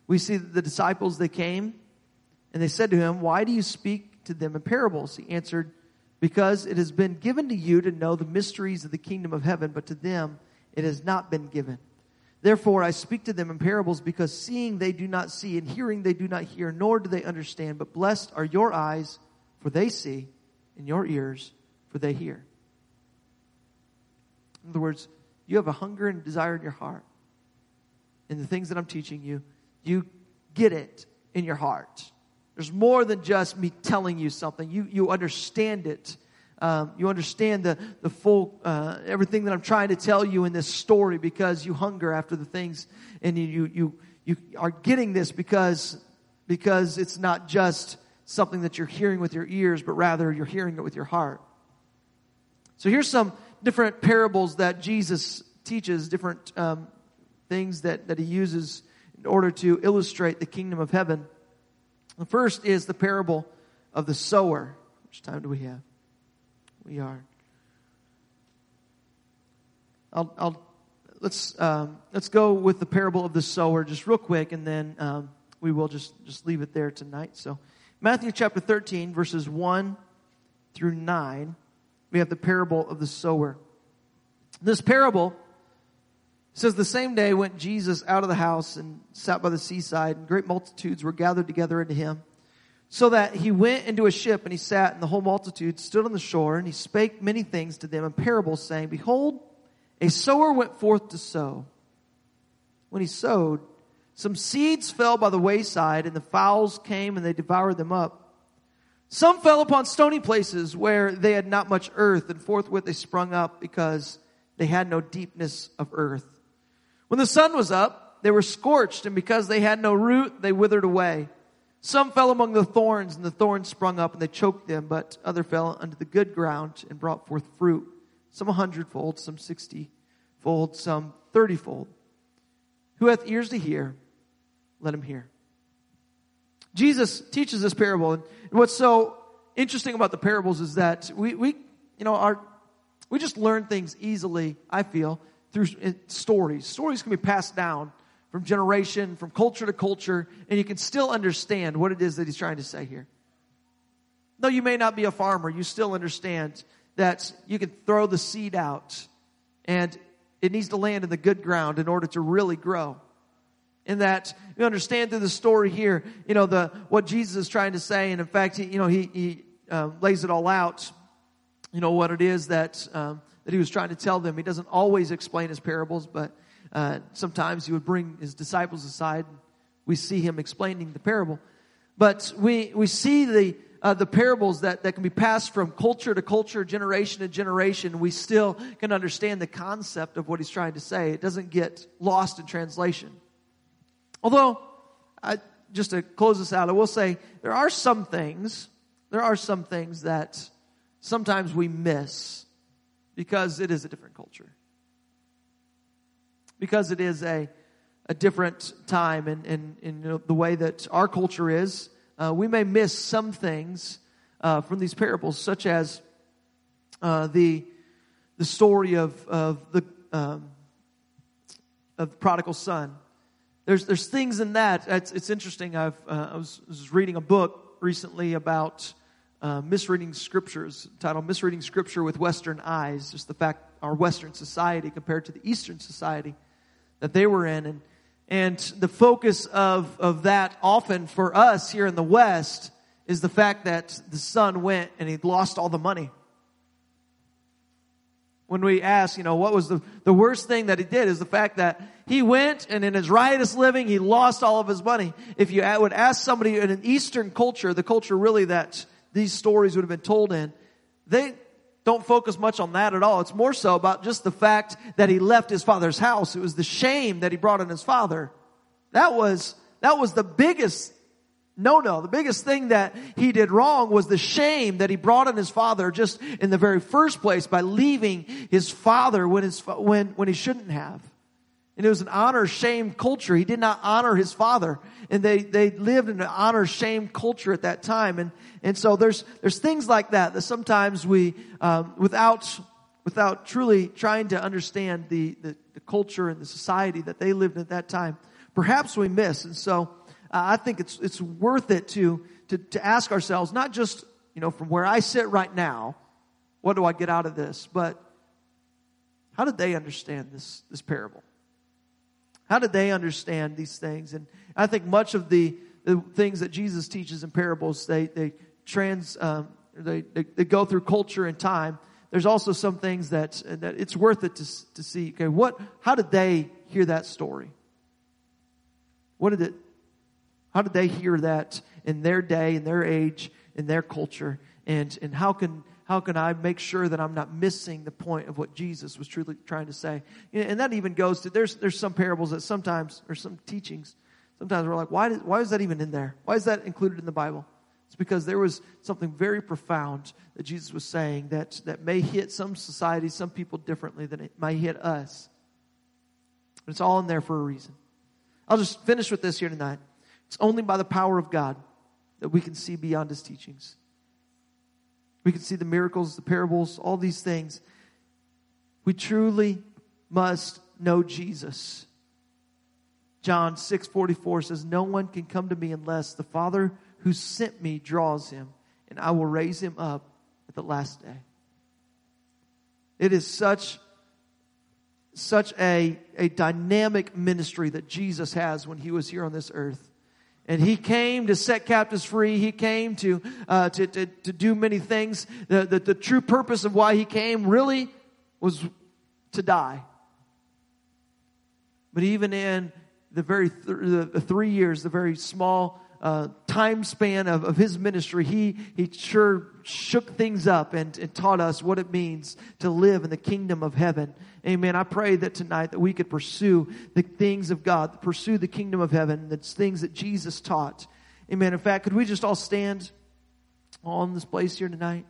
we see that the disciples, they came and they said to him, Why do you speak to them in parables? He answered, Because it has been given to you to know the mysteries of the kingdom of heaven, but to them it has not been given. Therefore, I speak to them in parables because seeing they do not see and hearing they do not hear, nor do they understand. But blessed are your eyes, for they see, and your ears, for they hear. In other words, you have a hunger and desire in your heart. In the things that I'm teaching you, you get it in your heart. There's more than just me telling you something. You, you understand it um, you understand the, the full, uh, everything that I'm trying to tell you in this story because you hunger after the things and you, you, you are getting this because, because it's not just something that you're hearing with your ears, but rather you're hearing it with your heart. So here's some different parables that Jesus teaches, different um, things that, that he uses in order to illustrate the kingdom of heaven. The first is the parable of the sower. Which time do we have? we are. I'll, I'll let's um, let's go with the parable of the sower just real quick, and then um, we will just just leave it there tonight. So, Matthew chapter thirteen, verses one through nine, we have the parable of the sower. This parable says the same day went Jesus out of the house and sat by the seaside, and great multitudes were gathered together unto him. So that he went into a ship and he sat and the whole multitude stood on the shore and he spake many things to them in parables saying, behold, a sower went forth to sow. When he sowed, some seeds fell by the wayside and the fowls came and they devoured them up. Some fell upon stony places where they had not much earth and forthwith they sprung up because they had no deepness of earth. When the sun was up, they were scorched and because they had no root, they withered away. Some fell among the thorns, and the thorns sprung up and they choked them, but other fell under the good ground and brought forth fruit. Some a hundredfold, some sixtyfold, some thirtyfold. Who hath ears to hear, let him hear. Jesus teaches this parable, and what's so interesting about the parables is that we, we you know, our, we just learn things easily, I feel, through stories. Stories can be passed down from generation, from culture to culture, and you can still understand what it is that he's trying to say here. Though you may not be a farmer, you still understand that you can throw the seed out and it needs to land in the good ground in order to really grow. And that you understand through the story here, you know, the, what Jesus is trying to say. And in fact, he, you know, he, he uh, lays it all out, you know, what it is that, um, that he was trying to tell them. He doesn't always explain his parables, but uh, sometimes he would bring his disciples aside. We see him explaining the parable. But we, we see the, uh, the parables that, that can be passed from culture to culture, generation to generation. We still can understand the concept of what he's trying to say. It doesn't get lost in translation. Although, I, just to close this out, I will say there are some things, there are some things that sometimes we miss because it is a different culture because it is a, a different time and in, in, in, the way that our culture is, uh, we may miss some things uh, from these parables, such as uh, the the story of of the um, of the prodigal son. There's there's things in that. It's, it's interesting. I've uh, I was, was, reading a book recently about uh, misreading scriptures, titled "Misreading Scripture with Western Eyes." Just the fact our Western society compared to the Eastern society that they were in. And, and the focus of, of that often for us here in the West is the fact that the son went and he lost all the money. When we ask, you know, what was the, the worst thing that he did is the fact that he went and in his riotous living, he lost all of his money. If you would ask somebody in an Eastern culture, the culture really that these stories would have been told in, they don't focus much on that at all. It's more so about just the fact that he left his father's house. It was the shame that he brought on his father. That was, that was the biggest no, no. The biggest thing that he did wrong was the shame that he brought on his father just in the very first place by leaving his father when his, when, when he shouldn't have. And it was an honor shame culture. He did not honor his father. And they, they lived in an honor shame culture at that time. And, and so there's, there's things like that that sometimes we, um, without, without truly trying to understand the, the, the culture and the society that they lived in at that time, perhaps we miss. And so, I think it's, it's worth it to, to, to ask ourselves, not just, you know, from where I sit right now, what do I get out of this? But how did they understand this, this parable? How did they understand these things? And I think much of the, the things that Jesus teaches in parables, they, they trans, um, they, they, they, go through culture and time. There's also some things that, that it's worth it to, to see, okay, what, how did they hear that story? What did it, how did they hear that in their day, in their age, in their culture? And, and how can, how can I make sure that I'm not missing the point of what Jesus was truly trying to say? And that even goes to, there's, there's some parables that sometimes, or some teachings, sometimes we're like, why, did, why is that even in there? Why is that included in the Bible? It's because there was something very profound that Jesus was saying that, that may hit some societies, some people differently than it might hit us. But it's all in there for a reason. I'll just finish with this here tonight. It's only by the power of God that we can see beyond his teachings. We can see the miracles, the parables, all these things. We truly must know Jesus. John 6:44 says, "No one can come to me unless the Father who sent me draws him, and I will raise him up at the last day." It is such such a, a dynamic ministry that Jesus has when he was here on this earth. And he came to set captives free. He came to, uh, to, to, to, do many things. The, the, the true purpose of why he came really was to die. But even in the very th- the three years, the very small uh, time span of, of his ministry, he, he sure shook things up and, and taught us what it means to live in the kingdom of heaven. Amen. I pray that tonight that we could pursue the things of God, pursue the kingdom of heaven, the things that Jesus taught. Amen. In fact, could we just all stand on this place here tonight?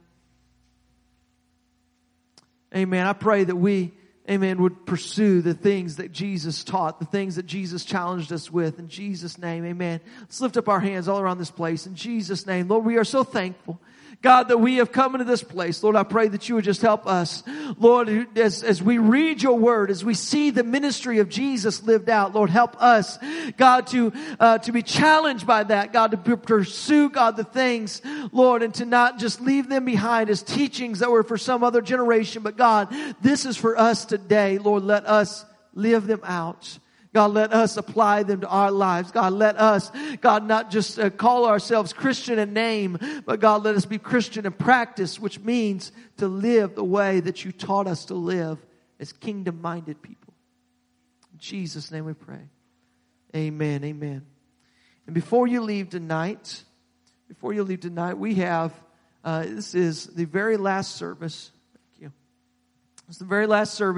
Amen. I pray that we amen, would pursue the things that Jesus taught, the things that Jesus challenged us with. In Jesus' name, amen. Let's lift up our hands all around this place. In Jesus' name, Lord, we are so thankful. God, that we have come into this place. Lord, I pray that you would just help us. Lord, as, as we read your word, as we see the ministry of Jesus lived out, Lord, help us, God, to, uh, to be challenged by that, God, to pursue, God, the things, Lord, and to not just leave them behind as teachings that were for some other generation, but God, this is for us today. Lord, let us live them out. God, let us apply them to our lives. God, let us, God, not just uh, call ourselves Christian in name, but God, let us be Christian in practice, which means to live the way that you taught us to live as kingdom minded people. In Jesus' name we pray. Amen. Amen. And before you leave tonight, before you leave tonight, we have, uh, this is the very last service. Thank you. It's the very last service